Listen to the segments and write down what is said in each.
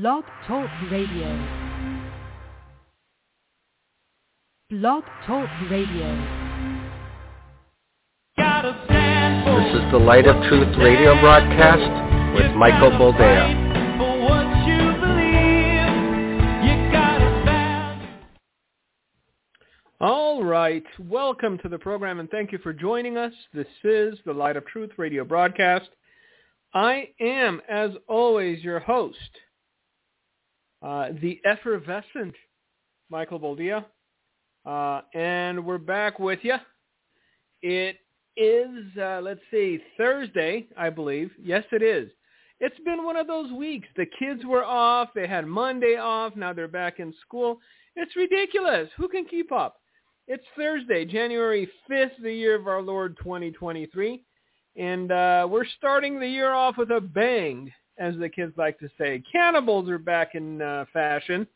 Blog Talk Radio. Blog Talk Radio. This is the Light of Truth radio broadcast with Michael Boldea. All right, welcome to the program and thank you for joining us. This is the Light of Truth radio broadcast. I am, as always, your host, uh, the effervescent Michael Boldea, uh, and we're back with you. It is, uh, let's see, Thursday, I believe. Yes, it is. It's been one of those weeks. The kids were off. They had Monday off. Now they're back in school. It's ridiculous. Who can keep up? It's Thursday, January 5th, the year of our Lord 2023. And uh, we're starting the year off with a bang, as the kids like to say. Cannibals are back in uh, fashion.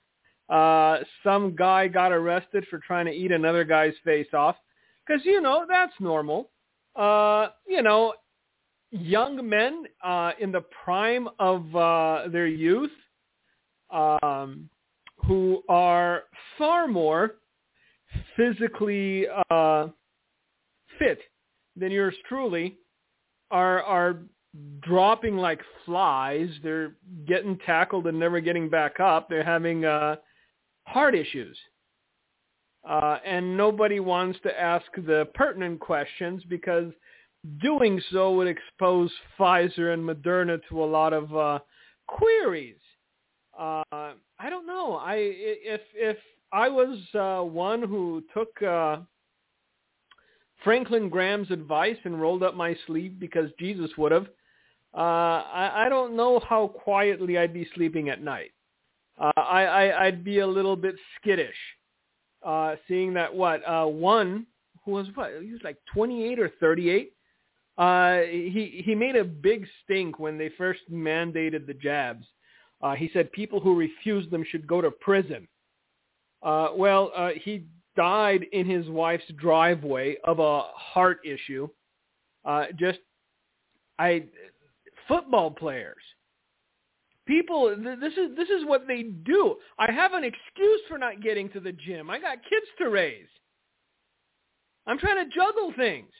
Uh, some guy got arrested for trying to eat another guy's face off. Because, you know, that's normal. Uh, you know, young men uh, in the prime of uh, their youth um, who are far more physically uh, fit than yours truly are are dropping like flies. They're getting tackled and never getting back up. They're having uh, heart issues. Uh, and nobody wants to ask the pertinent questions because doing so would expose Pfizer and Moderna to a lot of uh, queries. Uh, I don't know. I if if I was uh, one who took uh, Franklin Graham's advice and rolled up my sleeve because Jesus would have. Uh, I, I don't know how quietly I'd be sleeping at night. Uh, I, I, I'd be a little bit skittish, uh, seeing that what uh, one who was what he was like 28 or 38. Uh, he he made a big stink when they first mandated the jabs. Uh, he said people who refused them should go to prison. Uh, well, uh, he died in his wife's driveway of a heart issue. Uh, just, I, football players, people. Th- this is this is what they do. I have an excuse for not getting to the gym. I got kids to raise. I'm trying to juggle things.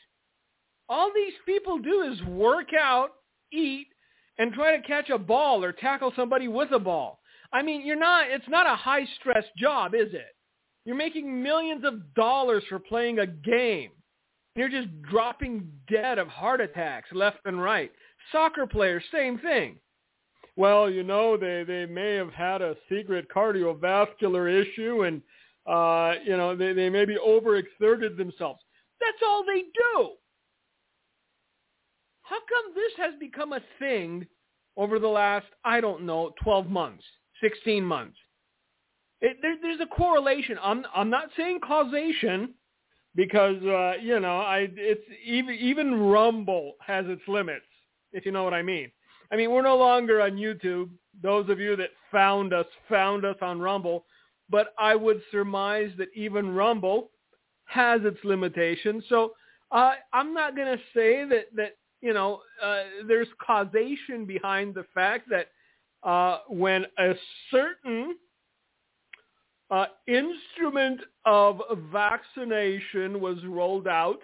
All these people do is work out, eat, and try to catch a ball or tackle somebody with a ball. I mean, you're not. It's not a high stress job, is it? You're making millions of dollars for playing a game. You're just dropping dead of heart attacks left and right. Soccer players, same thing. Well, you know, they, they may have had a secret cardiovascular issue and, uh, you know, they, they maybe overexerted themselves. That's all they do. How come this has become a thing over the last, I don't know, 12 months, 16 months? It, there, there's a correlation. I'm I'm not saying causation because uh, you know I it's even even Rumble has its limits if you know what I mean. I mean we're no longer on YouTube. Those of you that found us found us on Rumble, but I would surmise that even Rumble has its limitations. So uh, I'm not going to say that that you know uh, there's causation behind the fact that uh, when a certain uh, instrument of vaccination was rolled out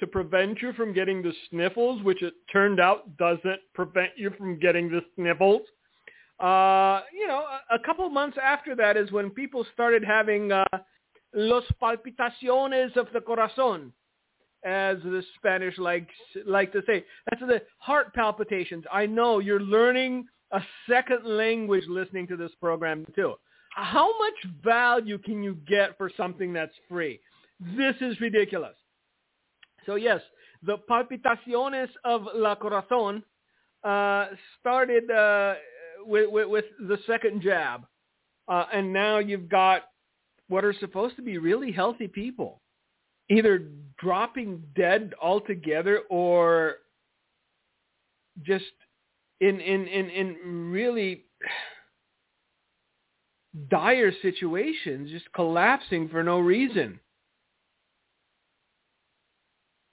to prevent you from getting the sniffles, which it turned out doesn't prevent you from getting the sniffles. Uh, you know, a, a couple months after that is when people started having uh, los palpitaciones of the corazón, as the Spanish likes like to say. That's the heart palpitations. I know you're learning a second language listening to this program too how much value can you get for something that's free? This is ridiculous. So yes, the palpitaciones of la corazón uh, started uh, with, with, with, the second jab, uh, and now you've got what are supposed to be really healthy people, either dropping dead altogether or just in in in, in really dire situations just collapsing for no reason.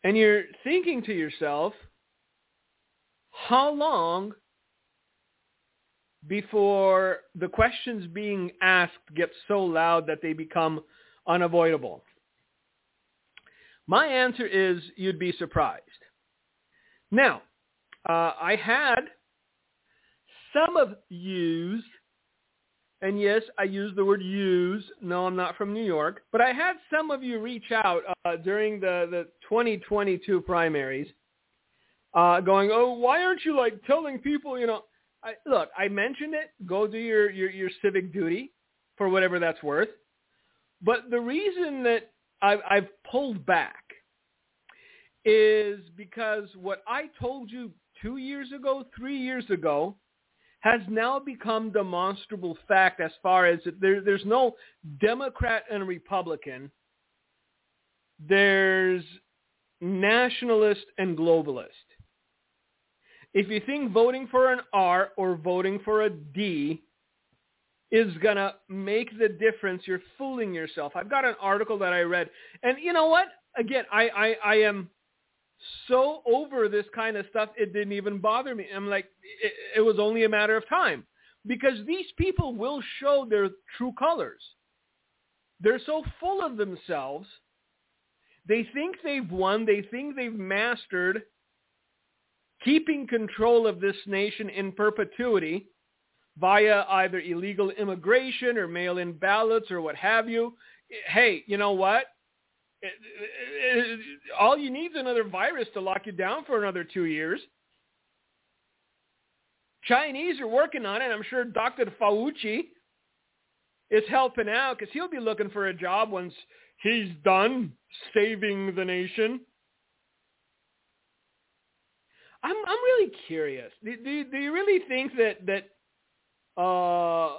And you're thinking to yourself, how long before the questions being asked get so loud that they become unavoidable? My answer is you'd be surprised. Now, uh, I had some of yous, and yes, I use the word use. No, I'm not from New York, but I had some of you reach out uh, during the, the 2022 primaries uh, going, oh, why aren't you like telling people, you know, I, look, I mentioned it. Go do your, your, your civic duty for whatever that's worth. But the reason that I've, I've pulled back is because what I told you two years ago, three years ago, has now become demonstrable fact as far as there, there's no Democrat and Republican. There's nationalist and globalist. If you think voting for an R or voting for a D is going to make the difference, you're fooling yourself. I've got an article that I read. And you know what? Again, I, I, I am so over this kind of stuff, it didn't even bother me. I'm like, it, it was only a matter of time. Because these people will show their true colors. They're so full of themselves. They think they've won. They think they've mastered keeping control of this nation in perpetuity via either illegal immigration or mail-in ballots or what have you. Hey, you know what? All you need is another virus to lock you down for another two years. Chinese are working on it. I'm sure Dr. Fauci is helping out because he'll be looking for a job once he's done saving the nation. I'm I'm really curious. Do, do, do you really think that that uh,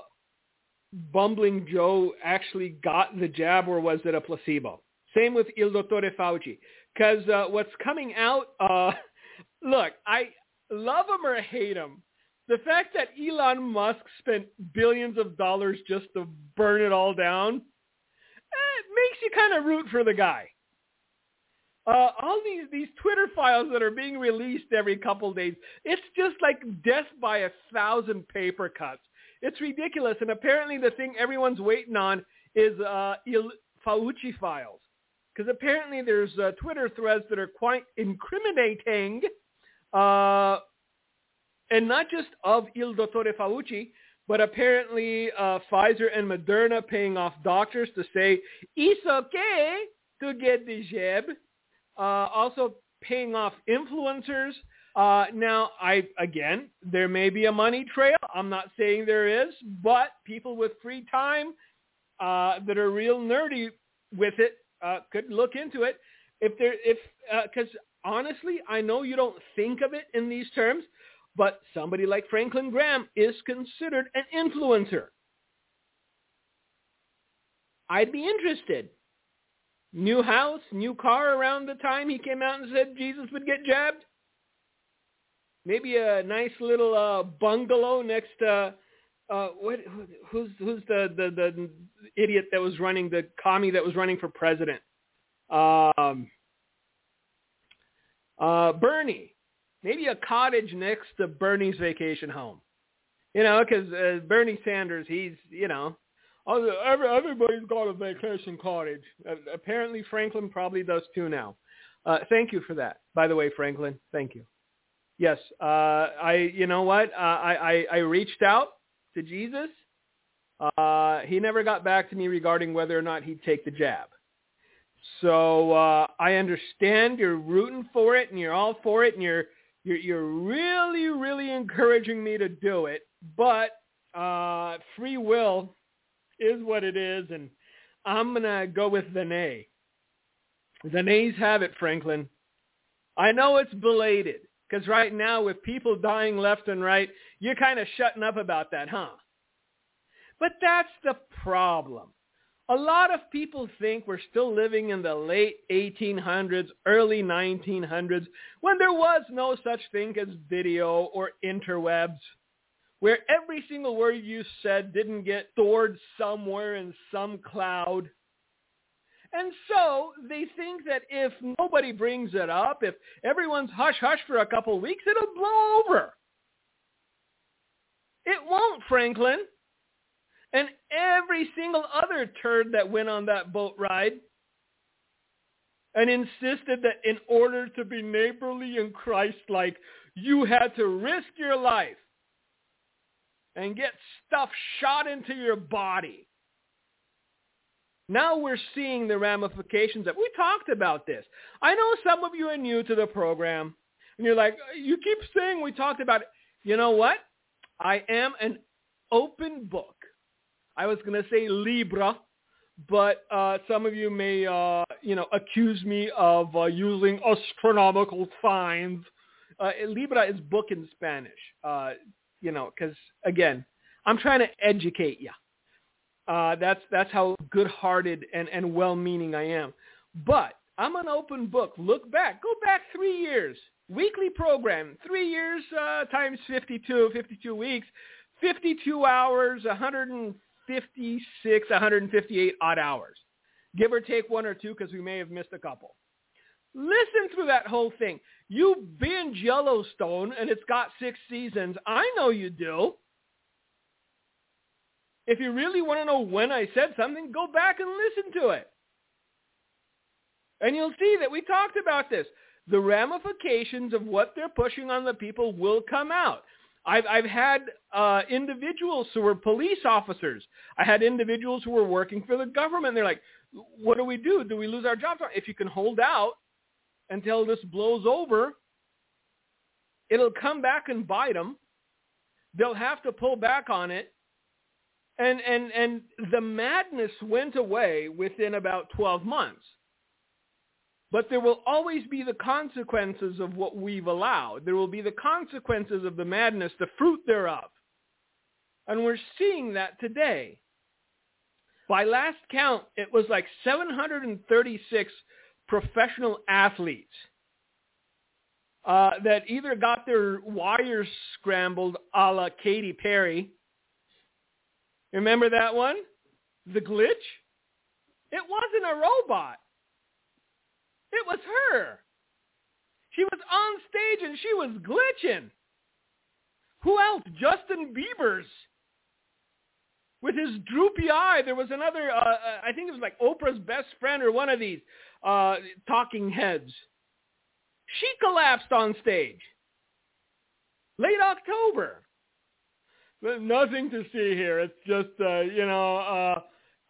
bumbling Joe actually got the jab, or was it a placebo? Same with Il Dottore Fauci, because uh, what's coming out. Uh, look, I love him or hate him. The fact that Elon Musk spent billions of dollars just to burn it all down, makes you kind of root for the guy uh, all these these Twitter files that are being released every couple days, it's just like death by a thousand paper cuts. It's ridiculous. And apparently the thing everyone's waiting on is uh, Il Fauci files. Because apparently there's uh, Twitter threads that are quite incriminating, uh, and not just of Il Dottore Fauci, but apparently uh, Pfizer and Moderna paying off doctors to say, it's okay to get the jab uh, also paying off influencers. Uh, now, I again, there may be a money trail. I'm not saying there is, but people with free time uh, that are real nerdy with it uh, could look into it. If there, if because uh, honestly, I know you don't think of it in these terms, but somebody like Franklin Graham is considered an influencer. I'd be interested new house, new car around the time he came out and said Jesus would get jabbed? Maybe a nice little uh, bungalow next to uh, what? Who's who's the, the the idiot that was running the commie that was running for president? Um, uh, Bernie. Maybe a cottage next to Bernie's vacation home. You know, because uh, Bernie Sanders, he's you know Every, everybody's got a vacation cottage. Uh, apparently Franklin probably does too now. Uh, thank you for that. By the way, Franklin, thank you. Yes, uh, I. You know what? Uh, I, I I reached out to Jesus. Uh, he never got back to me regarding whether or not he'd take the jab. So uh, I understand you're rooting for it and you're all for it and you're you're, you're really really encouraging me to do it. But uh, free will is what it is, and I'm going to go with the nay. The nays have it, Franklin. I know it's belated, because right now with people dying left and right, you're kind of shutting up about that, huh? But that's the problem. A lot of people think we're still living in the late 1800s, early 1900s, when there was no such thing as video or interwebs where every single word you said didn't get stored somewhere in some cloud. And so they think that if nobody brings it up, if everyone's hush-hush for a couple weeks, it'll blow over. It won't, Franklin. And every single other turd that went on that boat ride and insisted that in order to be neighborly and Christ-like, you had to risk your life and get stuff shot into your body. Now we're seeing the ramifications of We talked about this. I know some of you are new to the program, and you're like, you keep saying we talked about it. You know what? I am an open book. I was going to say Libra, but uh, some of you may, uh, you know, accuse me of uh, using astronomical signs. Uh, Libra is book in Spanish, uh, you know, because again, I'm trying to educate you. Uh, that's that's how good-hearted and, and well-meaning I am. But I'm an open book. Look back. Go back three years. Weekly program. Three years times 52, 52 weeks, 52 hours, 156, 158 odd hours. Give or take one or two because we may have missed a couple. Listen through that whole thing. You binge Yellowstone and it's got six seasons. I know you do. If you really want to know when I said something, go back and listen to it. And you'll see that we talked about this. The ramifications of what they're pushing on the people will come out. I've, I've had uh, individuals who were police officers. I had individuals who were working for the government. They're like, what do we do? Do we lose our jobs? If you can hold out until this blows over, it'll come back and bite them. They'll have to pull back on it and and and the madness went away within about 12 months but there will always be the consequences of what we've allowed there will be the consequences of the madness the fruit thereof and we're seeing that today by last count it was like 736 professional athletes uh, that either got their wires scrambled a la Katy Perry Remember that one? The glitch? It wasn't a robot. It was her. She was on stage and she was glitching. Who else? Justin Bieber's. With his droopy eye, there was another, uh, uh, I think it was like Oprah's best friend or one of these uh, talking heads. She collapsed on stage. Late October nothing to see here. It's just uh, you know uh,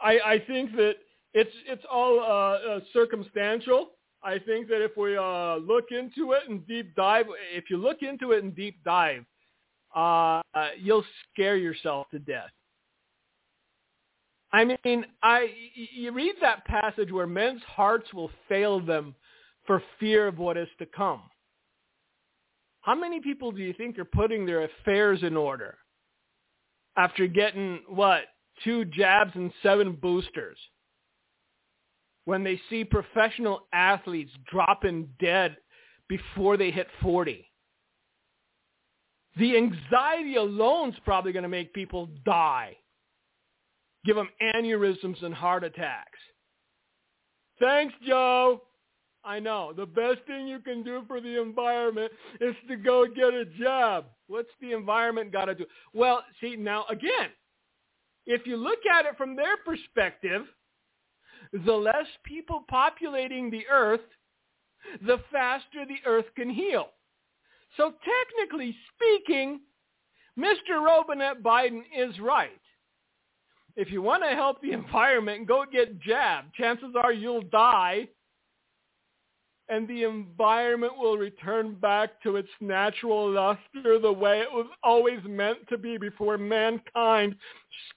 I I think that it's it's all uh, circumstantial. I think that if we uh, look into it and deep dive, if you look into it and deep dive, uh, you'll scare yourself to death. I mean, I you read that passage where men's hearts will fail them for fear of what is to come. How many people do you think are putting their affairs in order? after getting what two jabs and seven boosters when they see professional athletes dropping dead before they hit 40. The anxiety alone is probably going to make people die. Give them aneurysms and heart attacks. Thanks, Joe. I know. The best thing you can do for the environment is to go get a job. What's the environment got to do? Well, see, now again, if you look at it from their perspective, the less people populating the earth, the faster the earth can heal. So technically speaking, Mr. Robinette Biden is right. If you want to help the environment, go get jabbed. Chances are you'll die and the environment will return back to its natural luster the way it was always meant to be before mankind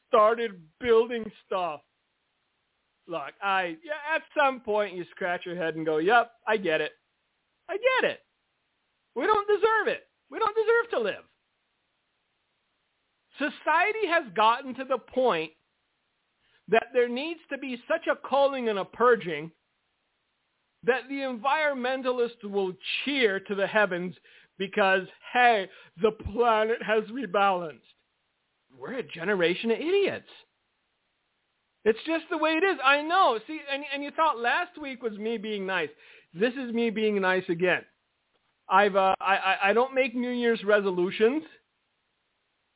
started building stuff. Look, I yeah, at some point you scratch your head and go, "Yep, I get it. I get it. We don't deserve it. We don't deserve to live." Society has gotten to the point that there needs to be such a calling and a purging that the environmentalists will cheer to the heavens because, hey, the planet has rebalanced. We're a generation of idiots. It's just the way it is. I know. See, and, and you thought last week was me being nice. This is me being nice again. I've uh, I, I don't make New Year's resolutions.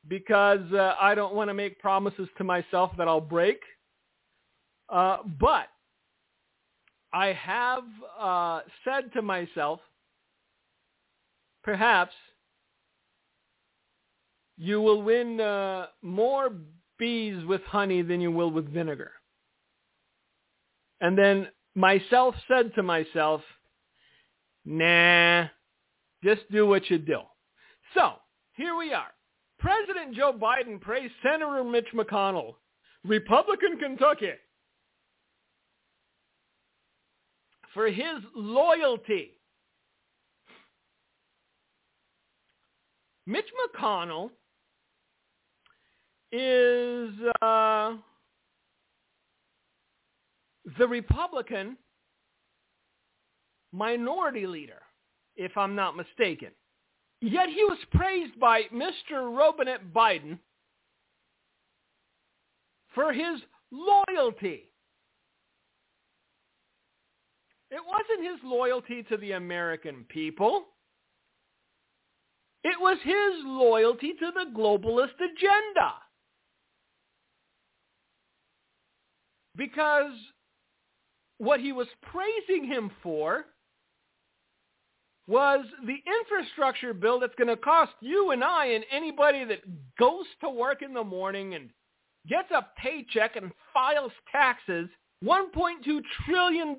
because uh, I don't want to make promises to myself that I'll break. Uh, but I have uh, said to myself, perhaps you will win uh, more bees with honey than you will with vinegar. And then myself said to myself, nah, just do what you do. So here we are. President Joe Biden praised Senator Mitch McConnell, Republican Kentucky, for his loyalty. Mitch McConnell is uh, the Republican minority leader, if I'm not mistaken. Yet he was praised by Mr. Robinette Biden for his loyalty. It wasn't his loyalty to the American people. It was his loyalty to the globalist agenda. Because what he was praising him for was the infrastructure bill that's going to cost you and I and anybody that goes to work in the morning and gets a paycheck and files taxes $1.2 trillion.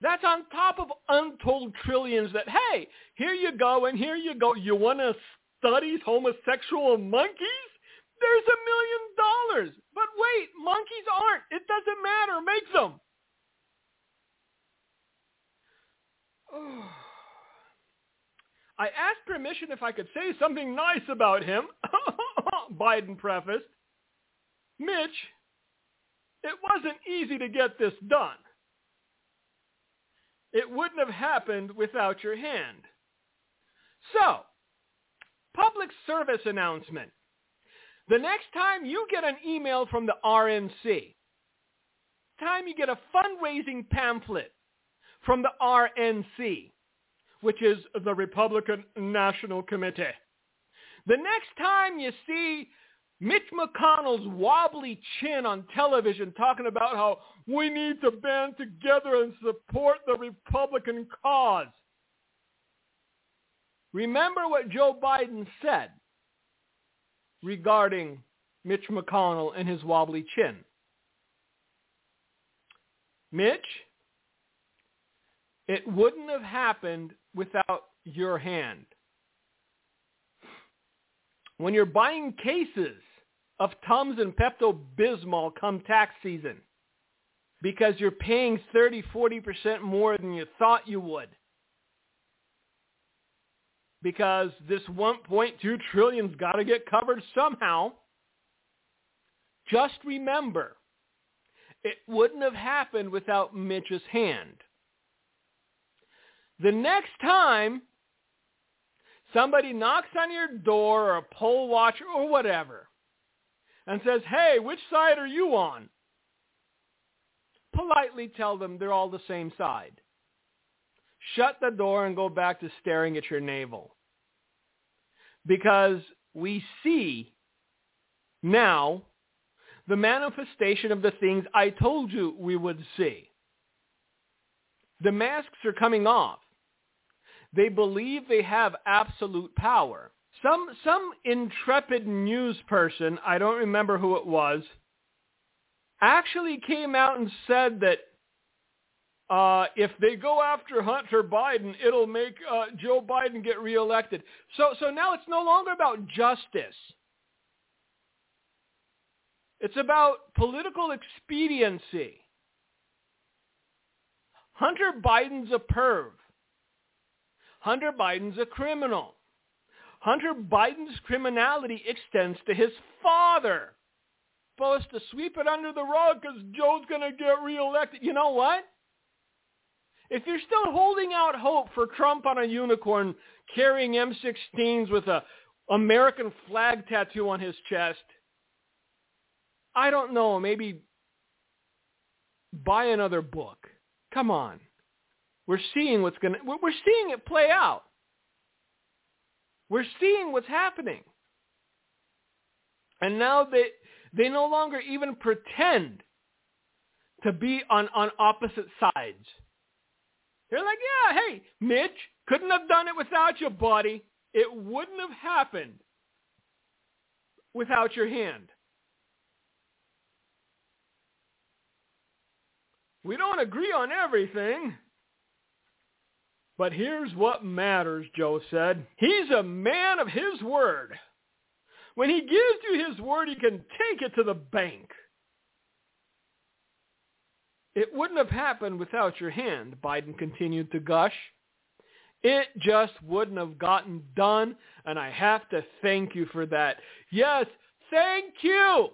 That's on top of untold trillions that, hey, here you go and here you go. You want to study homosexual monkeys? There's a million dollars. But wait, monkeys aren't. It doesn't matter. Make them. I asked permission if I could say something nice about him, Biden prefaced. Mitch, it wasn't easy to get this done. It wouldn't have happened without your hand. So, public service announcement. The next time you get an email from the RNC, time you get a fundraising pamphlet from the RNC, which is the Republican National Committee. The next time you see Mitch McConnell's wobbly chin on television talking about how we need to band together and support the Republican cause. Remember what Joe Biden said regarding Mitch McConnell and his wobbly chin. Mitch, it wouldn't have happened without your hand. When you're buying cases of Tums and Pepto-Bismol come tax season because you're paying 30, 40% more than you thought you would because this 1.2 trillion's got to get covered somehow. Just remember, it wouldn't have happened without Mitch's hand. The next time somebody knocks on your door or a poll watcher or whatever and says, hey, which side are you on? Politely tell them they're all the same side. Shut the door and go back to staring at your navel. Because we see now the manifestation of the things I told you we would see. The masks are coming off. They believe they have absolute power. Some some intrepid news person, I don't remember who it was, actually came out and said that uh, if they go after Hunter Biden, it'll make uh, Joe Biden get reelected. So so now it's no longer about justice. It's about political expediency. Hunter Biden's a perv. Hunter Biden's a criminal. Hunter Biden's criminality extends to his father. Supposed to sweep it under the rug because Joe's going to get reelected. You know what? If you're still holding out hope for Trump on a unicorn carrying M16s with a American flag tattoo on his chest, I don't know, maybe buy another book. Come on. We're seeing what's going to, we're seeing it play out. We're seeing what's happening. And now they, they no longer even pretend to be on, on opposite sides. They're like, yeah, hey, Mitch, couldn't have done it without you, buddy. It wouldn't have happened without your hand. We don't agree on everything. But here's what matters, Joe said. He's a man of his word. When he gives you his word, he can take it to the bank. It wouldn't have happened without your hand, Biden continued to gush. It just wouldn't have gotten done, and I have to thank you for that. Yes, thank you,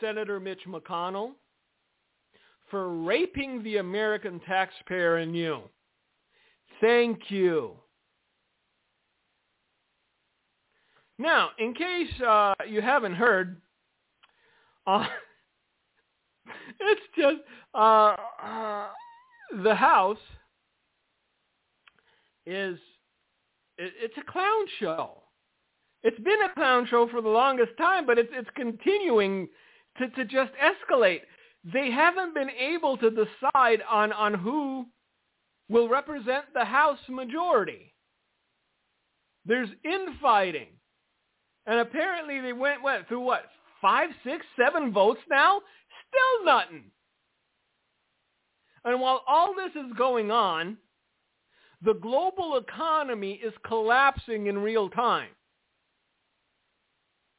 Senator Mitch McConnell, for raping the American taxpayer in you. Thank you. Now, in case uh, you haven't heard, uh, it's just uh, uh, the House is it, it's a clown show. It's been a clown show for the longest time, but it's it's continuing to, to just escalate. They haven't been able to decide on, on who will represent the House majority. There's infighting. And apparently they went, went through what, five, six, seven votes now? Still nothing. And while all this is going on, the global economy is collapsing in real time.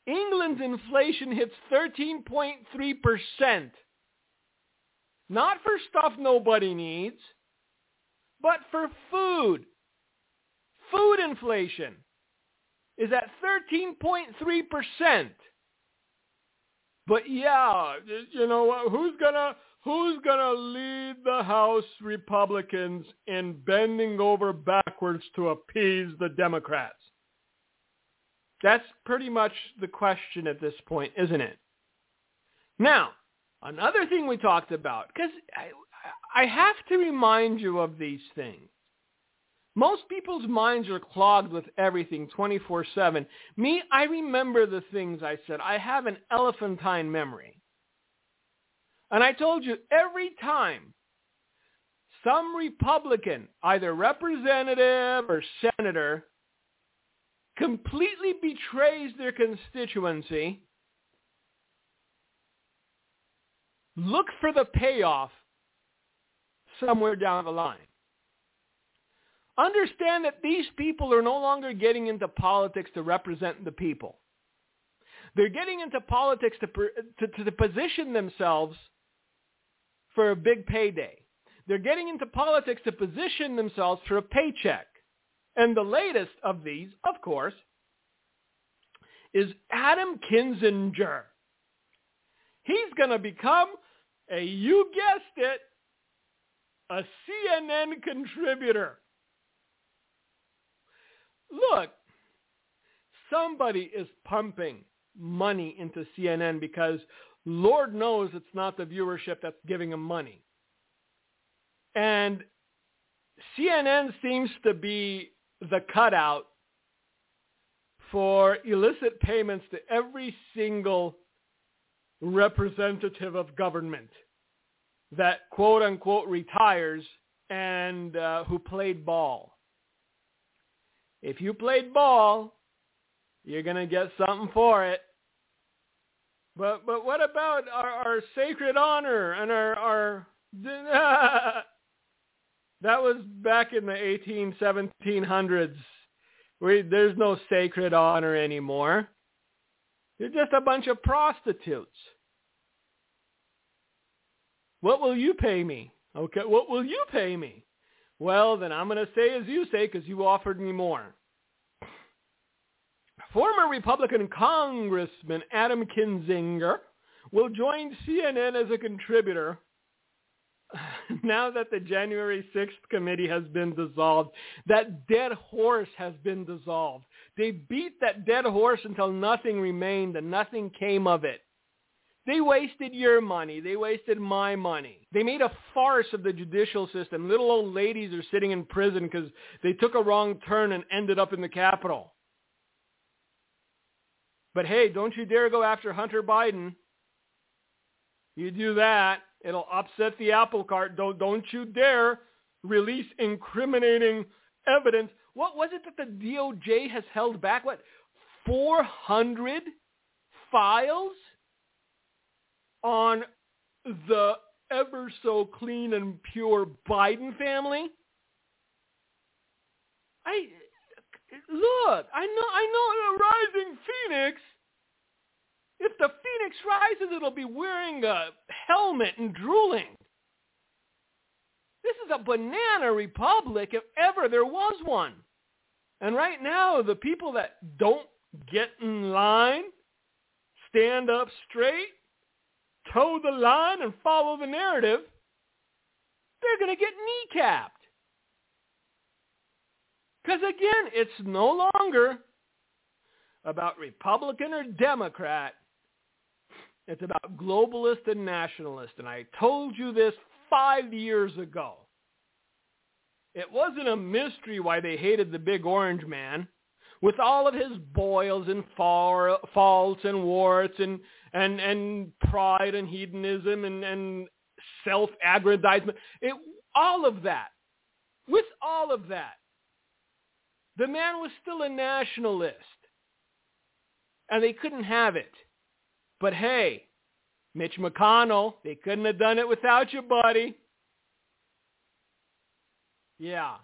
England's inflation hits 13.3%. Not for stuff nobody needs, but for food. Food inflation is at 13.3%. But yeah, you know, who's gonna who's gonna lead the House Republicans in bending over backwards to appease the Democrats? That's pretty much the question at this point, isn't it? Now, another thing we talked about, because I, I have to remind you of these things. Most people's minds are clogged with everything 24-7. Me, I remember the things I said. I have an elephantine memory. And I told you every time some Republican, either representative or senator, completely betrays their constituency, look for the payoff somewhere down the line. Understand that these people are no longer getting into politics to represent the people. They're getting into politics to, to, to position themselves for a big payday. They're getting into politics to position themselves for a paycheck. And the latest of these, of course, is Adam Kinzinger. He's going to become a, you guessed it, a CNN contributor. Look, somebody is pumping money into CNN because Lord knows it's not the viewership that's giving them money. And CNN seems to be the cutout for illicit payments to every single representative of government that quote unquote retires and uh, who played ball. If you played ball, you're going to get something for it. But but what about our, our sacred honor and our our that was back in the 18 1700s. We, there's no sacred honor anymore. You're just a bunch of prostitutes. What will you pay me? Okay, what will you pay me? Well, then I'm going to say as you say because you offered me more. Former Republican Congressman Adam Kinzinger will join CNN as a contributor now that the January 6th committee has been dissolved. That dead horse has been dissolved. They beat that dead horse until nothing remained and nothing came of it. They wasted your money. They wasted my money. They made a farce of the judicial system. Little old ladies are sitting in prison because they took a wrong turn and ended up in the Capitol. But hey, don't you dare go after Hunter Biden. You do that, it'll upset the apple cart. Don't don't you dare release incriminating evidence. What was it that the DOJ has held back? What 400 files on the ever so clean and pure Biden family? I look, I know I know a rising phoenix. If the phoenix rises, it'll be wearing a helmet and drooling. This is a banana republic if ever there was one. And right now, the people that don't get in line, stand up straight, toe the line, and follow the narrative, they're going to get kneecapped. Because again, it's no longer about Republican or Democrat. It's about globalist and nationalist. And I told you this five years ago. It wasn't a mystery why they hated the big orange man with all of his boils and faults and warts and, and, and pride and hedonism and, and self-aggrandizement. It, all of that. With all of that, the man was still a nationalist. And they couldn't have it. But hey, Mitch McConnell, they couldn't have done it without you, buddy. Yeah.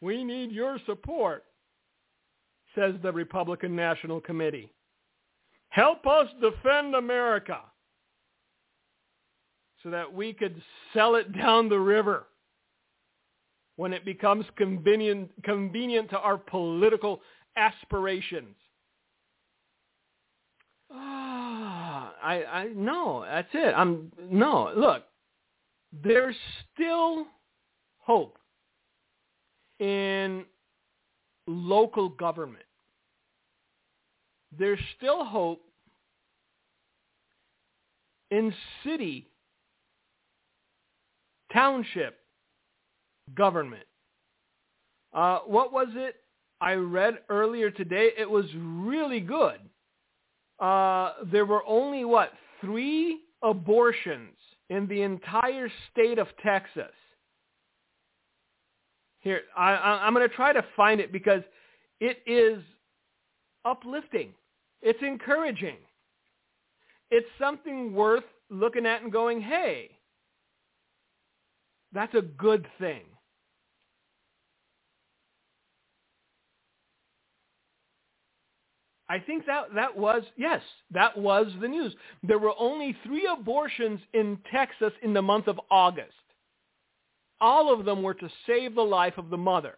We need your support, says the Republican National Committee. Help us defend America so that we could sell it down the river when it becomes convenient, convenient to our political aspirations. Ah, I, I, no, that's it. I'm, no, look, there's still hope in local government. There's still hope in city, township, government. Uh, what was it I read earlier today? It was really good. Uh, there were only, what, three abortions in the entire state of Texas. Here, I, I'm going to try to find it because it is uplifting. It's encouraging. It's something worth looking at and going, hey, that's a good thing. I think that that was yes, that was the news. There were only 3 abortions in Texas in the month of August. All of them were to save the life of the mother.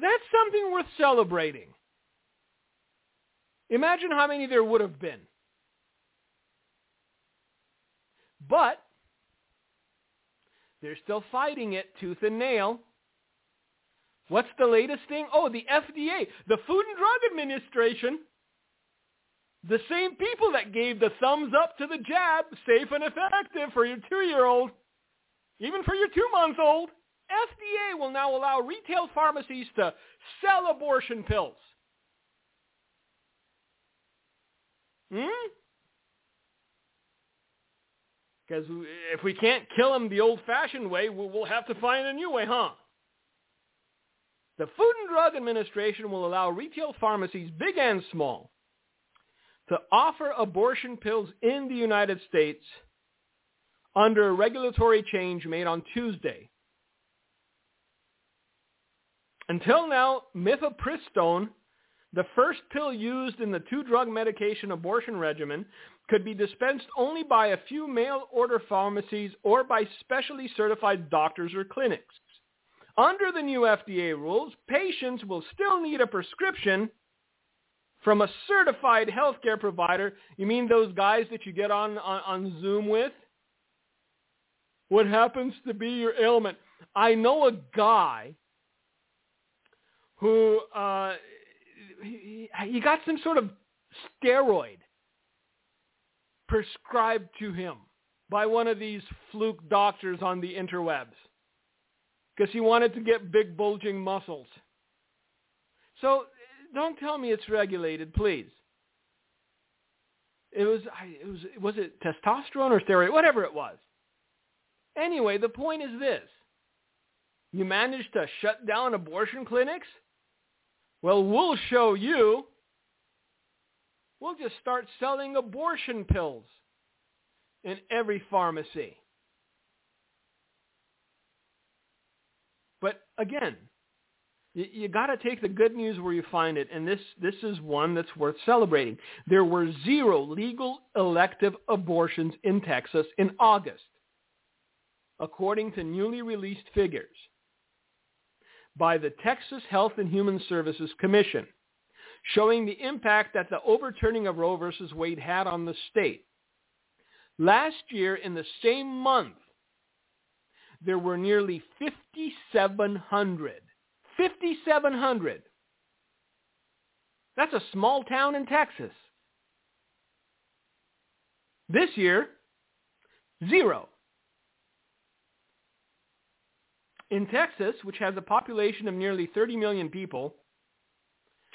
That's something worth celebrating. Imagine how many there would have been. But they're still fighting it tooth and nail. What's the latest thing? Oh, the FDA, the Food and Drug Administration, the same people that gave the thumbs up to the jab, safe and effective for your two-year-old, even for your two-month-old, FDA will now allow retail pharmacies to sell abortion pills. Hmm? Because if we can't kill them the old-fashioned way, we'll have to find a new way, huh? The Food and Drug Administration will allow retail pharmacies, big and small, to offer abortion pills in the United States under a regulatory change made on Tuesday. Until now, mifepristone, the first pill used in the two-drug medication abortion regimen, could be dispensed only by a few mail-order pharmacies or by specially certified doctors or clinics. Under the new FDA rules, patients will still need a prescription from a certified healthcare provider. You mean those guys that you get on, on, on Zoom with? What happens to be your ailment? I know a guy who uh, he, got some sort of steroid prescribed to him by one of these fluke doctors on the interwebs because he wanted to get big bulging muscles. So don't tell me it's regulated, please. It was it was was it testosterone or steroid, whatever it was. Anyway, the point is this. You managed to shut down abortion clinics? Well, we'll show you. We'll just start selling abortion pills in every pharmacy. But again, you, you got to take the good news where you find it, and this this is one that's worth celebrating. There were zero legal elective abortions in Texas in August, according to newly released figures by the Texas Health and Human Services Commission, showing the impact that the overturning of Roe v. Wade had on the state. Last year, in the same month, there were nearly 5,700. 5,700. That's a small town in Texas. This year, zero. In Texas, which has a population of nearly 30 million people,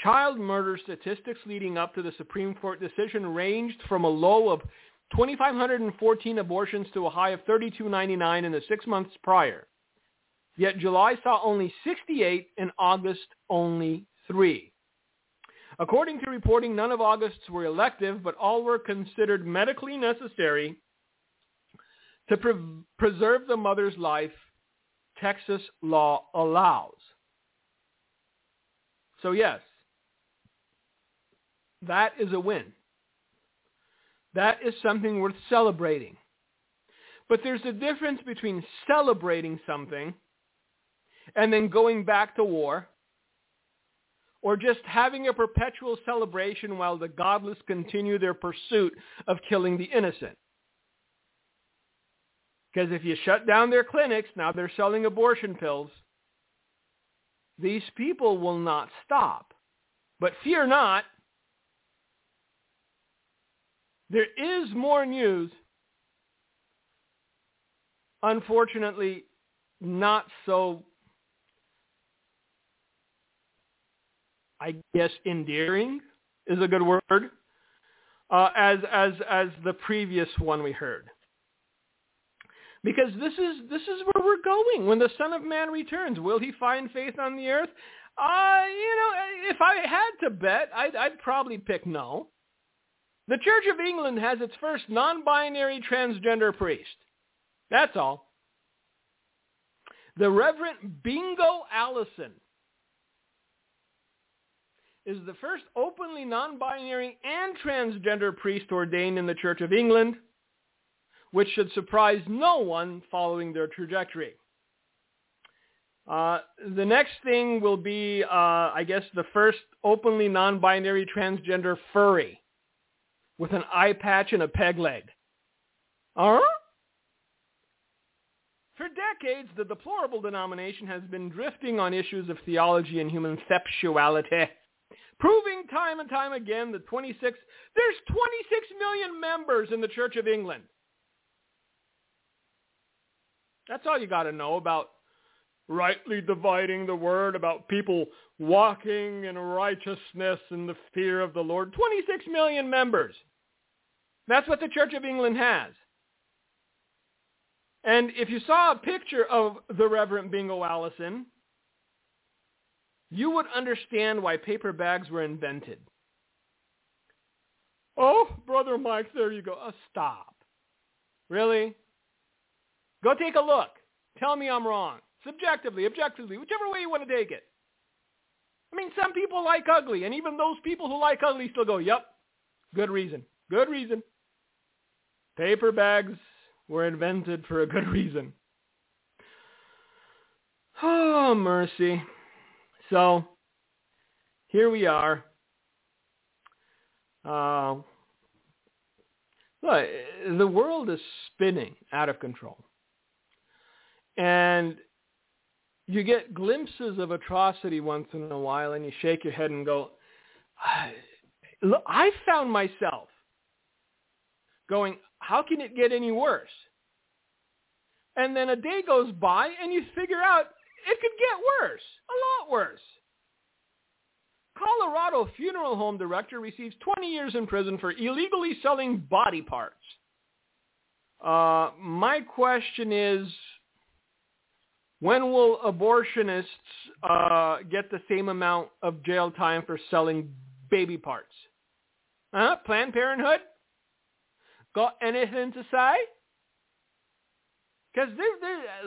child murder statistics leading up to the Supreme Court decision ranged from a low of 2,514 abortions to a high of 3,299 in the six months prior. Yet July saw only 68 and August only three. According to reporting, none of August's were elective, but all were considered medically necessary to pre- preserve the mother's life Texas law allows. So yes, that is a win. That is something worth celebrating. But there's a difference between celebrating something and then going back to war or just having a perpetual celebration while the godless continue their pursuit of killing the innocent. Because if you shut down their clinics, now they're selling abortion pills, these people will not stop. But fear not, there is more news. Unfortunately, not so, I guess, endearing is a good word, uh, as, as, as the previous one we heard because this is this is where we're going. When the Son of Man returns, will he find faith on the earth? Uh, you know, if I had to bet, I'd, I'd probably pick no. The Church of England has its first non-binary transgender priest. That's all. The Reverend Bingo Allison is the first openly non-binary and transgender priest ordained in the Church of England which should surprise no one following their trajectory. Uh, the next thing will be, uh, I guess, the first openly non-binary transgender furry with an eye patch and a peg leg. Huh? For decades, the deplorable denomination has been drifting on issues of theology and human sexuality, proving time and time again that 26, there's 26 million members in the Church of England. That's all you got to know about rightly dividing the word, about people walking in righteousness and the fear of the Lord. 26 million members. That's what the Church of England has. And if you saw a picture of the Reverend Bingo Allison, you would understand why paper bags were invented. Oh, Brother Mike, there you go. Oh, stop. Really? Go take a look. Tell me I'm wrong. Subjectively, objectively, whichever way you want to take it. I mean, some people like ugly, and even those people who like ugly still go, yep, good reason. Good reason. Paper bags were invented for a good reason. Oh, mercy. So, here we are. Uh, look, the world is spinning out of control and you get glimpses of atrocity once in a while and you shake your head and go, look, I found myself going, how can it get any worse? And then a day goes by and you figure out it could get worse, a lot worse. Colorado funeral home director receives 20 years in prison for illegally selling body parts. Uh, my question is, when will abortionists uh, get the same amount of jail time for selling baby parts? Huh? Planned Parenthood? Got anything to say? Because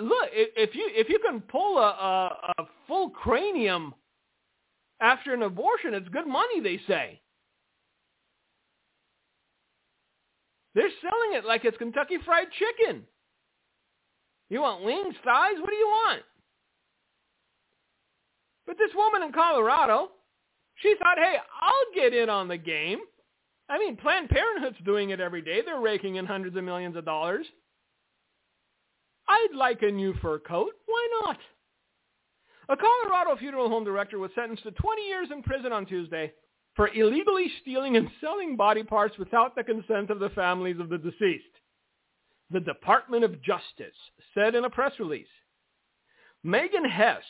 look, if you if you can pull a, a, a full cranium after an abortion, it's good money. They say they're selling it like it's Kentucky Fried Chicken. You want wings, thighs? What do you want? But this woman in Colorado, she thought, hey, I'll get in on the game. I mean, Planned Parenthood's doing it every day. They're raking in hundreds of millions of dollars. I'd like a new fur coat. Why not? A Colorado funeral home director was sentenced to 20 years in prison on Tuesday for illegally stealing and selling body parts without the consent of the families of the deceased. The Department of Justice said in a press release. Megan Hess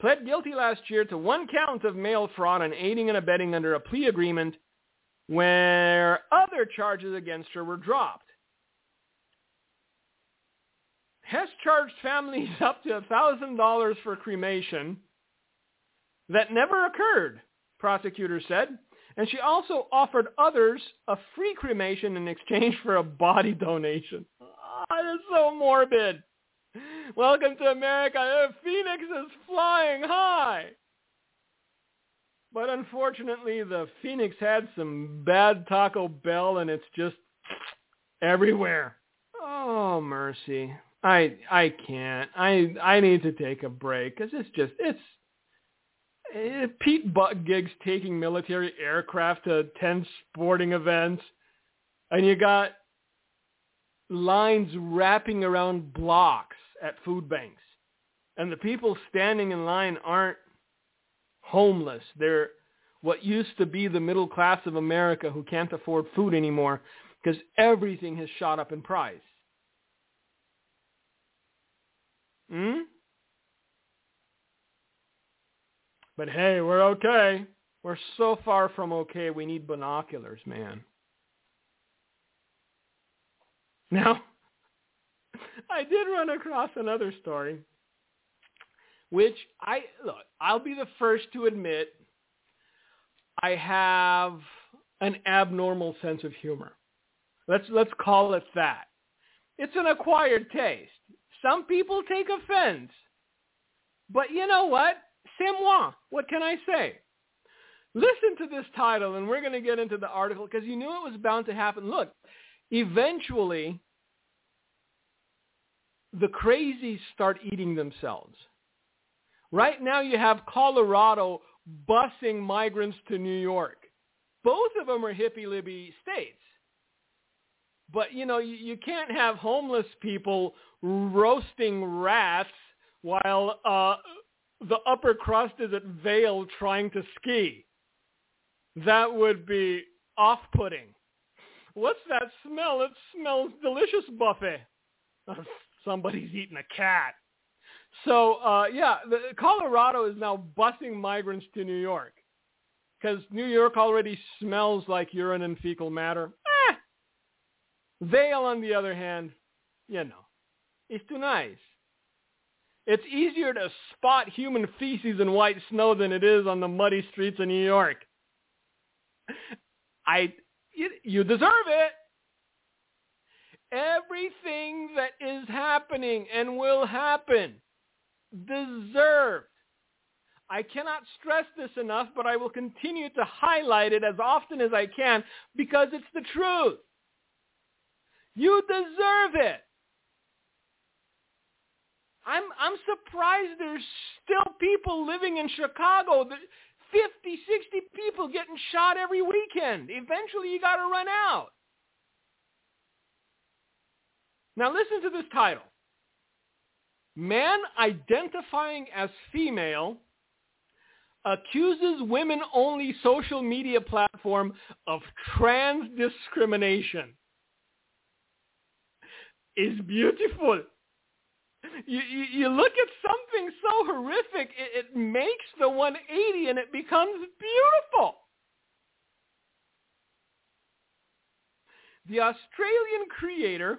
pled guilty last year to one count of mail fraud and aiding and abetting under a plea agreement where other charges against her were dropped. Hess charged families up to $1,000 for cremation that never occurred, prosecutors said. And she also offered others a free cremation in exchange for a body donation. Ah, oh, that's so morbid. Welcome to America. The Phoenix is flying high. But unfortunately, the Phoenix had some bad Taco Bell, and it's just everywhere. Oh, mercy. I I can't. I I need to take a break because it's just it's it, Pete Buttigieg's taking military aircraft to attend sporting events, and you got lines wrapping around blocks at food banks, and the people standing in line aren't homeless. They're what used to be the middle class of America who can't afford food anymore because everything has shot up in price. Hmm? But hey, we're okay. We're so far from okay, we need binoculars, man. Now, I did run across another story, which I, look, I'll be the first to admit I have an abnormal sense of humor. Let's, let's call it that. It's an acquired taste. Some people take offense. But you know what? C'est moi. What can I say? Listen to this title, and we're going to get into the article because you knew it was bound to happen. Look, eventually, the crazies start eating themselves. Right now, you have Colorado busing migrants to New York. Both of them are hippie-libby states. But, you know, you, you can't have homeless people roasting rats while uh, the upper crust is at Vail trying to ski. That would be off-putting. What's that smell? It smells delicious, Buffet. somebody's eating a cat. So uh, yeah, the, Colorado is now busing migrants to New York because New York already smells like urine and fecal matter. Eh. Vail, on the other hand, you know, it's too nice. It's easier to spot human feces in white snow than it is on the muddy streets of New York. I, you, you deserve it. Everything that is happening and will happen deserved. I cannot stress this enough, but I will continue to highlight it as often as I can because it's the truth. You deserve it. I'm I'm surprised there's still people living in Chicago. 50, 60 people getting shot every weekend. Eventually you got to run out. Now listen to this title. Man identifying as female accuses women-only social media platform of trans discrimination. Is beautiful. You, you, you look at something so horrific, it, it makes the 180 and it becomes beautiful. The Australian creator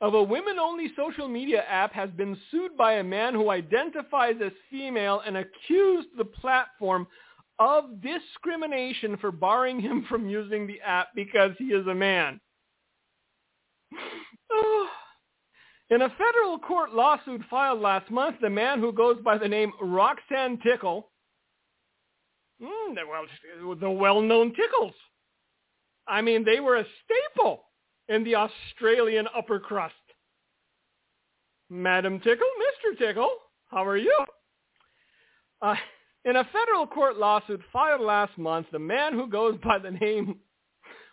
of a women-only social media app has been sued by a man who identifies as female and accused the platform of discrimination for barring him from using the app because he is a man. Oh. In a federal court lawsuit filed last month, the man who goes by the name Roxanne Tickle, mm, well, the well-known Tickles. I mean, they were a staple in the Australian upper crust. Madam Tickle, Mr. Tickle, how are you? Uh, in a federal court lawsuit filed last month, the man who goes by the name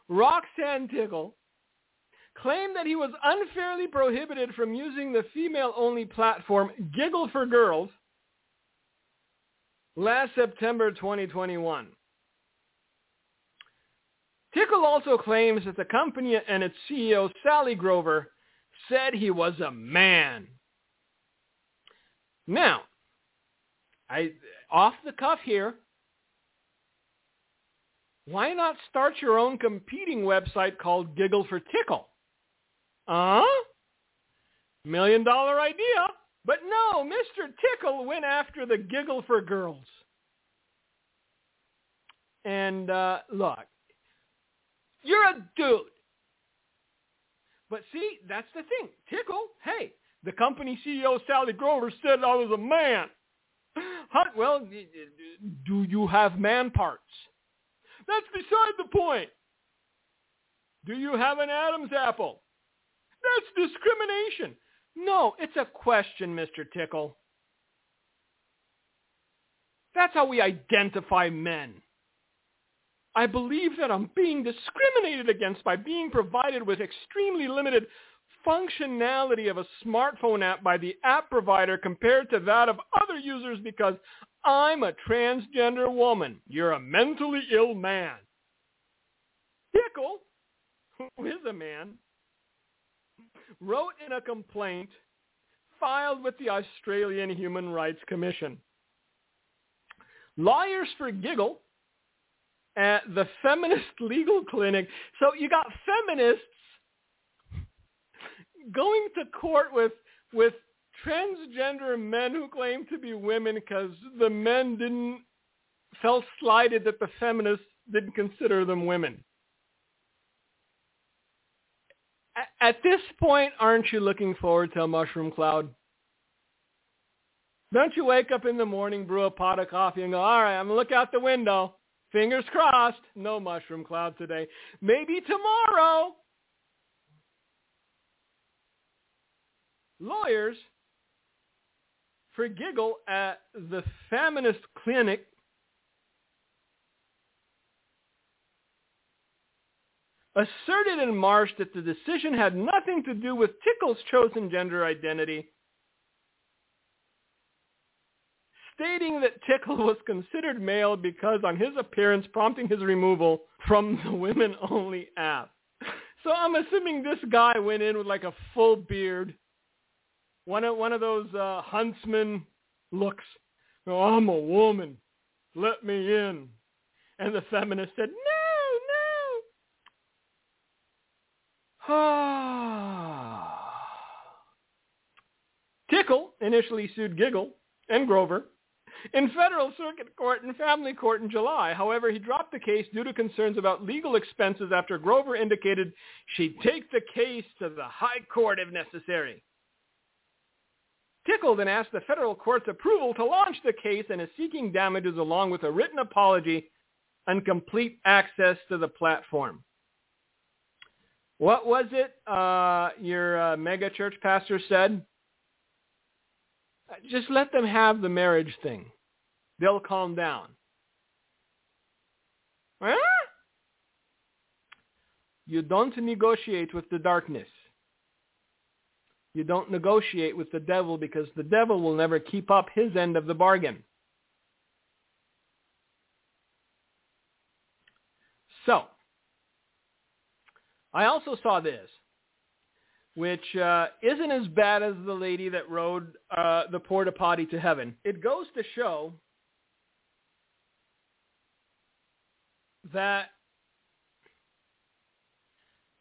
Roxanne Tickle claimed that he was unfairly prohibited from using the female-only platform Giggle for Girls last September 2021. Tickle also claims that the company and its CEO, Sally Grover, said he was a man. Now, I off the cuff here, why not start your own competing website called Giggle for Tickle? Uh? Million dollar idea. But no, Mr. Tickle went after the giggle for girls. And uh, look, you're a dude. But see, that's the thing. Tickle, hey, the company CEO Sally Grover said I was a man. Well, do you have man parts? That's beside the point. Do you have an Adam's apple? That's discrimination. No, it's a question, Mr. Tickle. That's how we identify men. I believe that I'm being discriminated against by being provided with extremely limited functionality of a smartphone app by the app provider compared to that of other users because I'm a transgender woman. You're a mentally ill man. Tickle, who is a man, wrote in a complaint filed with the Australian Human Rights Commission. Lawyers for Giggle at the Feminist Legal Clinic. So you got feminists going to court with with transgender men who claim to be women because the men didn't felt slighted that the feminists didn't consider them women. At this point, aren't you looking forward to a mushroom cloud? Don't you wake up in the morning, brew a pot of coffee, and go, all right, I'm going to look out the window. Fingers crossed. No mushroom cloud today. Maybe tomorrow. Lawyers for giggle at the feminist clinic asserted in March that the decision had nothing to do with Tickle's chosen gender identity, stating that Tickle was considered male because on his appearance prompting his removal from the women-only app. So I'm assuming this guy went in with like a full beard, one of one of those uh, huntsman looks. Oh, I'm a woman. Let me in. And the feminist said, no, Tickle initially sued Giggle and Grover in federal circuit court and family court in July. However, he dropped the case due to concerns about legal expenses after Grover indicated she'd take the case to the high court if necessary. Tickle then asked the federal court's approval to launch the case and is seeking damages along with a written apology and complete access to the platform. What was it uh, your uh, mega church pastor said? Just let them have the marriage thing. They'll calm down. Huh? You don't negotiate with the darkness. You don't negotiate with the devil because the devil will never keep up his end of the bargain. So, I also saw this. which uh, isn't as bad as the lady that rode uh, the porta potty to heaven. It goes to show that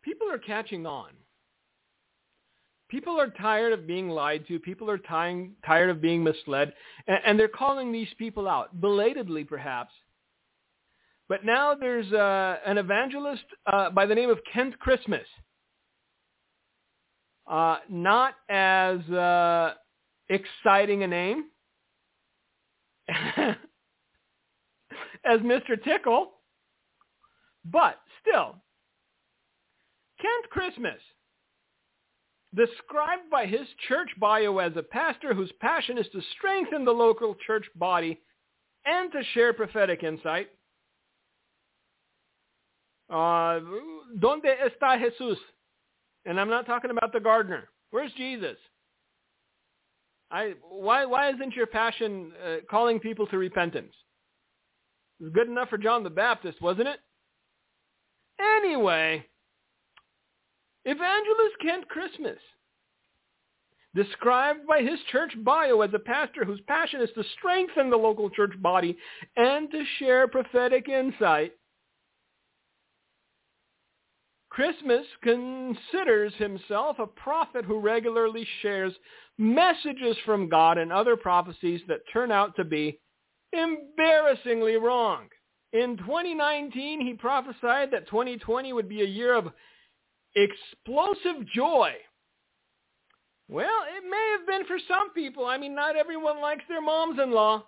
people are catching on. People are tired of being lied to. People are tying, tired of being misled. And, and, they're calling these people out, belatedly perhaps. But now there's uh, an evangelist uh, by the name of Kent Christmas. Uh, not as uh, exciting a name as Mr. Tickle, but still, Kent Christmas, described by his church bio as a pastor whose passion is to strengthen the local church body and to share prophetic insight. Uh, ¿Dónde está Jesús? And I'm not talking about the gardener. Where's Jesus? I, why, why isn't your passion uh, calling people to repentance? It was good enough for John the Baptist, wasn't it? Anyway, Evangelist Kent Christmas, described by his church bio as a pastor whose passion is to strengthen the local church body and to share prophetic insight, Christmas considers himself a prophet who regularly shares messages from God and other prophecies that turn out to be embarrassingly wrong. In 2019, he prophesied that 2020 would be a year of explosive joy. Well, it may have been for some people. I mean, not everyone likes their moms-in-law.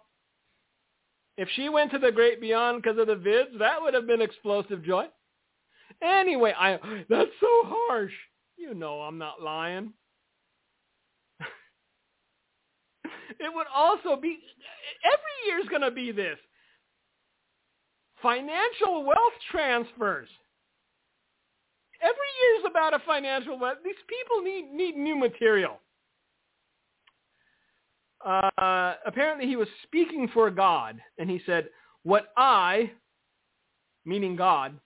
If she went to the great beyond because of the vids, that would have been explosive joy. Anyway, I that's so harsh. You know I'm not lying. it would also be every year's going to be this. Financial wealth transfers. Every year is about a financial wealth. These people need, need new material. Uh, apparently he was speaking for God, and he said, what I, meaning God,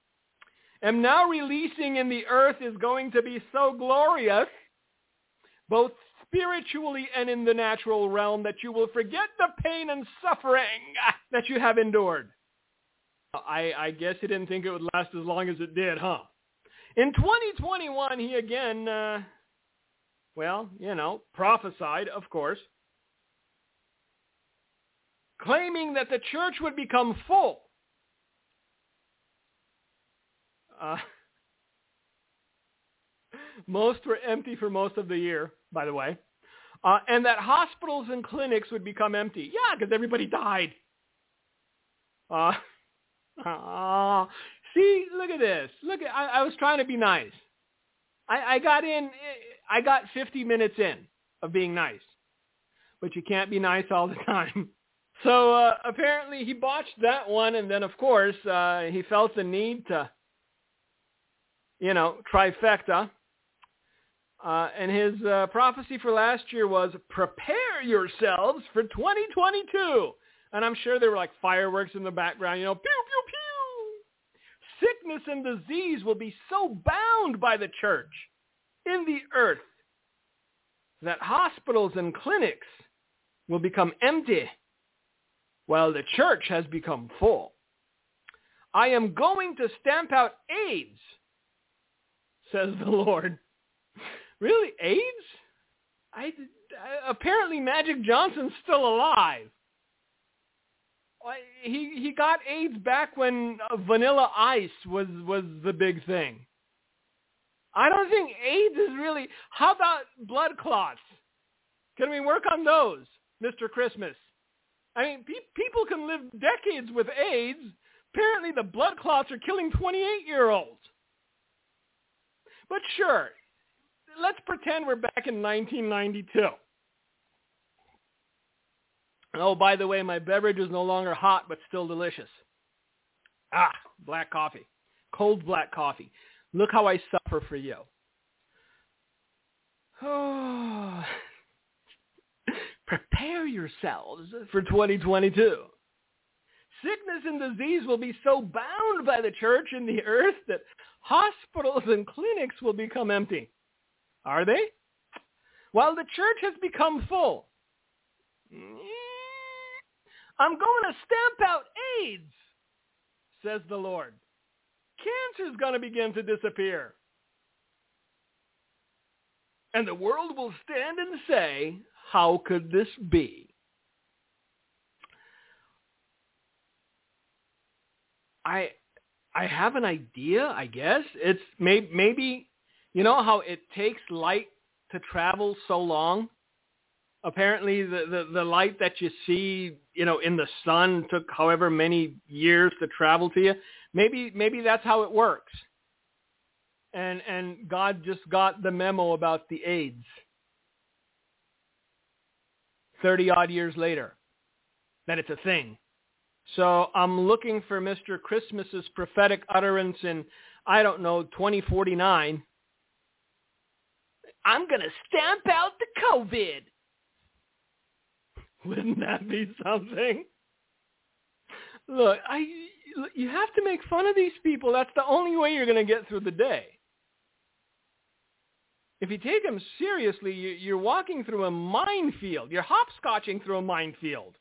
am now releasing in the earth is going to be so glorious, both spiritually and in the natural realm, that you will forget the pain and suffering that you have endured. I, I guess he didn't think it would last as long as it did, huh? In 2021, he again, uh, well, you know, prophesied, of course, claiming that the church would become full. Uh, most were empty for most of the year, by the way. Uh, and that hospitals and clinics would become empty. Yeah, because everybody died. Uh, uh, see, look at this. Look, at, I, I was trying to be nice. I, I got in. I got 50 minutes in of being nice, but you can't be nice all the time. So uh, apparently he botched that one, and then of course uh, he felt the need to, you know, trifecta. Uh, and his uh, prophecy for last year was, prepare yourselves for 2022. And I'm sure there were like fireworks in the background, you know, pew, pew, pew. Sickness and disease will be so bound by the church in the earth that hospitals and clinics will become empty while the church has become full. I am going to stamp out AIDS, says the Lord. really, AIDS? I, apparently Magic Johnson's still alive he he got AIDS back when uh, Vanilla Ice was was the big thing. I don't think AIDS is really. How about blood clots? Can we work on those, Mr. Christmas? I mean, pe- people can live decades with AIDS. Apparently, the blood clots are killing 28-year-olds. But sure, let's pretend we're back in 1992. Oh, by the way, my beverage is no longer hot, but still delicious. Ah, black coffee. Cold black coffee. Look how I suffer for you. Oh. Prepare yourselves for 2022. Sickness and disease will be so bound by the church and the earth that hospitals and clinics will become empty. Are they? Well, the church has become full. I'm going to stamp out AIDS, says the Lord. Cancer's going to begin to disappear. And the world will stand and say, how could this be? I I have an idea, I guess. It's may, maybe you know how it takes light to travel so long? Apparently the, the, the light that you see, you know, in the sun took however many years to travel to you. Maybe maybe that's how it works. And and God just got the memo about the AIDS. 30 odd years later that it's a thing. So I'm looking for Mr. Christmas's prophetic utterance in, I don't know, 2049. I'm going to stamp out the COVID. Wouldn't that be something? Look, I you have to make fun of these people. That's the only way you're going to get through the day. If you take them seriously, you're walking through a minefield. You're hopscotching through a minefield.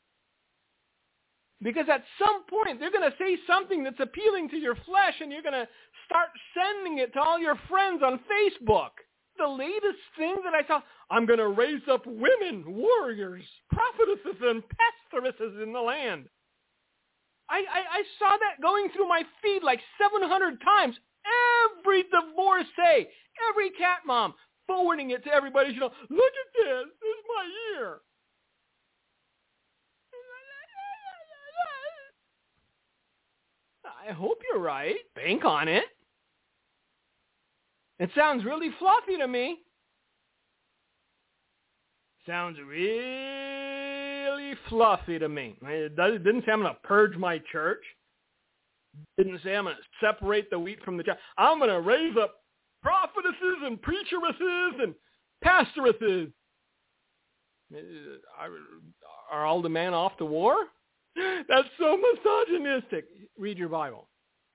Because at some point, they're going to say something that's appealing to your flesh, and you're going to start sending it to all your friends on Facebook. The latest thing that I saw, I'm going to raise up women, warriors, prophetesses, and pastoresses in the land. I, I, I saw that going through my feed like 700 times. Every divorcee, every cat mom, forwarding it to everybody. You know, look at this. This is my year. I hope you're right. Bank on it. It sounds really fluffy to me. Sounds really fluffy to me. It didn't say I'm going to purge my church. It didn't say I'm going to separate the wheat from the chaff. I'm going to raise up prophetesses and preacheresses and pastoresses. Uh, are all the men off to war? That's so misogynistic. Read your Bible.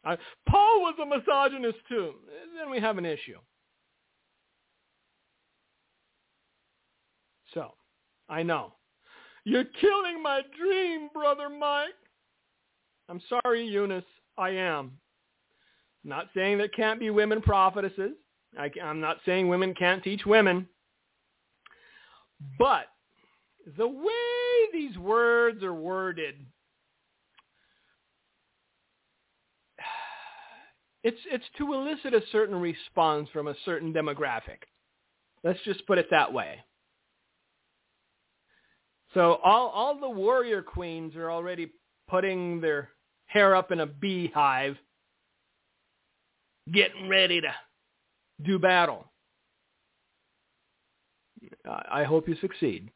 Uh, Paul was a misogynist too. Then we have an issue. So, I know. You're killing my dream, Brother Mike. I'm sorry, Eunice. I am. I'm not saying there can't be women prophetesses. I, I'm not saying women can't teach women. But the way these words are worded, it's it's to elicit a certain response from a certain demographic. Let's just put it that way. So all all the warrior queens are already putting their hair up in a beehive, getting ready to do battle. I hope you succeed.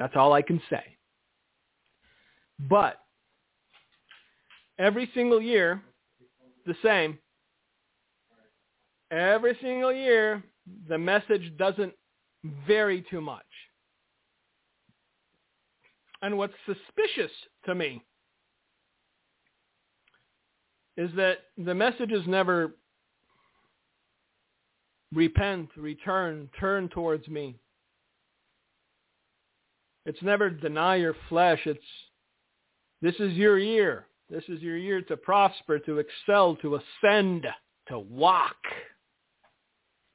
That's all I can say. But every single year, the same. Every single year, the message doesn't vary too much. And what's suspicious to me is that the message is never repent, return, turn towards me. It's never deny your flesh. It's this is your year. This is your year to prosper, to excel, to ascend, to walk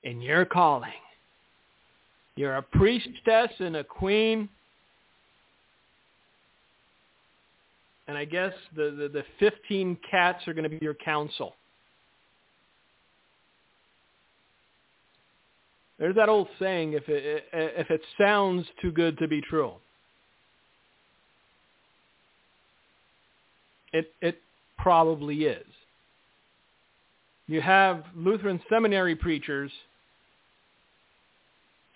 in your calling. You're a priestess and a queen. And I guess the, the, the 15 cats are going to be your council. There's that old saying, if it, if it sounds too good to be true. It, it probably is. You have Lutheran seminary preachers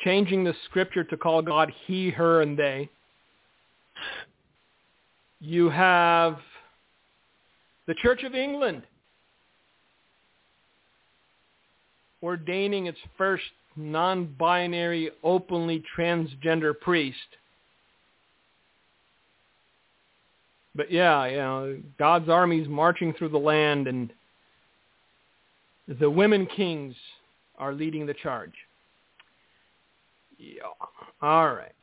changing the scripture to call God he, her, and they. You have the Church of England ordaining its first non-binary, openly transgender priest. But yeah, you know, God's army's marching through the land and the women kings are leading the charge. Yeah. All right.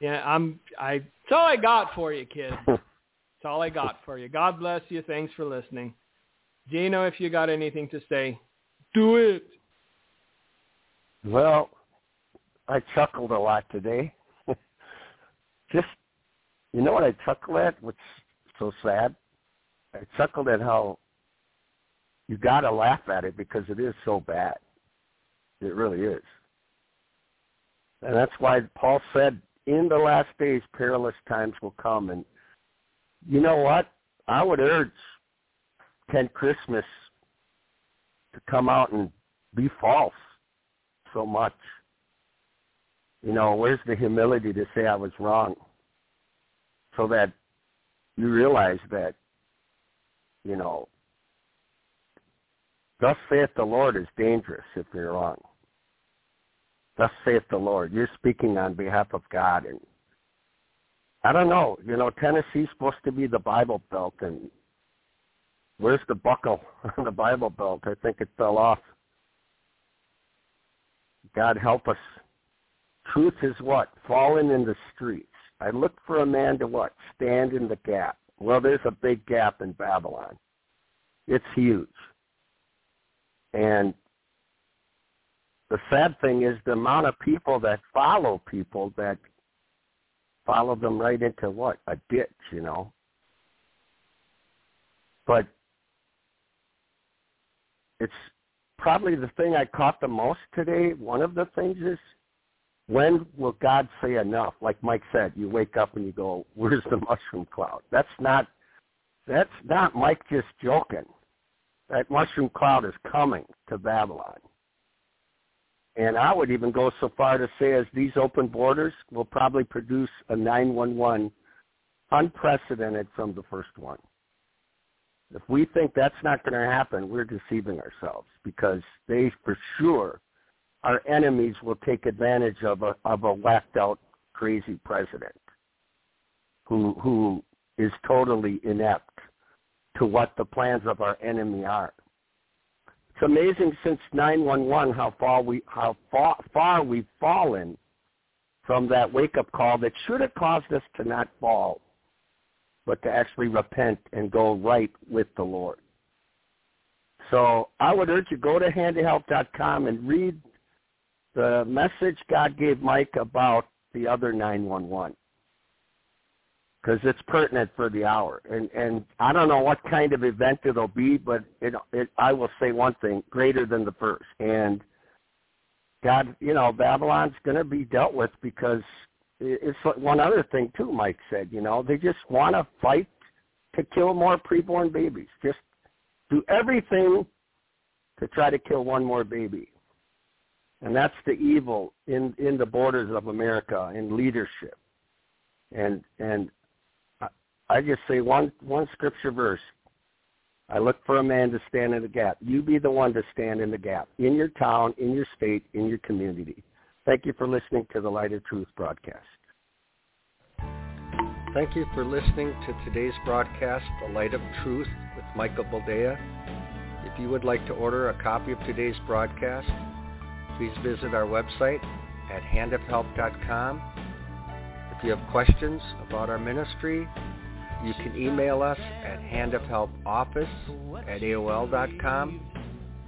Yeah, I'm. I. That's all I got for you, kid. That's all I got for you. God bless you. Thanks for listening. Gino, if you got anything to say, do it. Well, I chuckled a lot today. Just, you know what I chuckled at? What's so sad? I chuckled at how you got to laugh at it because it is so bad. It really is. And that's why Paul said, in the last days, perilous times will come. And you know what? I would urge Ken Christmas to come out and be false so much. You know, where's the humility to say I was wrong? So that you realize that, you know, thus saith the Lord is dangerous if you're wrong. Thus saith the Lord. You're speaking on behalf of God and I don't know. You know, Tennessee's supposed to be the Bible Belt and where's the buckle on the Bible Belt? I think it fell off. God help us. Truth is what? Fallen in the streets. I look for a man to what? Stand in the gap. Well, there's a big gap in Babylon. It's huge. And the sad thing is the amount of people that follow people that follow them right into what? A ditch, you know. But it's probably the thing I caught the most today. One of the things is when will God say enough? Like Mike said, you wake up and you go, "Where's the mushroom cloud?" That's not that's not Mike just joking. That mushroom cloud is coming to Babylon. And I would even go so far to say as these open borders will probably produce a 911 unprecedented from the first one. If we think that's not going to happen, we're deceiving ourselves because they for sure, our enemies will take advantage of a of a whacked out crazy president who who is totally inept to what the plans of our enemy are. It's amazing since 911 how far we how far, far we've fallen from that wake up call that should have caused us to not fall but to actually repent and go right with the Lord. So I would urge you go to handofhelp.com and read the message God gave Mike about the other 911 because it's pertinent for the hour. And and I don't know what kind of event it'll be, but it it I will say one thing: greater than the first. And God, you know, Babylon's going to be dealt with because it's one other thing too. Mike said, you know, they just want to fight to kill more preborn babies. Just do everything to try to kill one more baby. And that's the evil in in the borders of America in leadership. And and I just say one one scripture verse. I look for a man to stand in the gap. You be the one to stand in the gap in your town, in your state, in your community. Thank you for listening to the Light of Truth broadcast. Thank you for listening to today's broadcast, The Light of Truth with Michael Boldea. If you would like to order a copy of today's broadcast, please visit our website at handofhelp.com. If you have questions about our ministry, you can email us at handofhelpoffice at AOL.com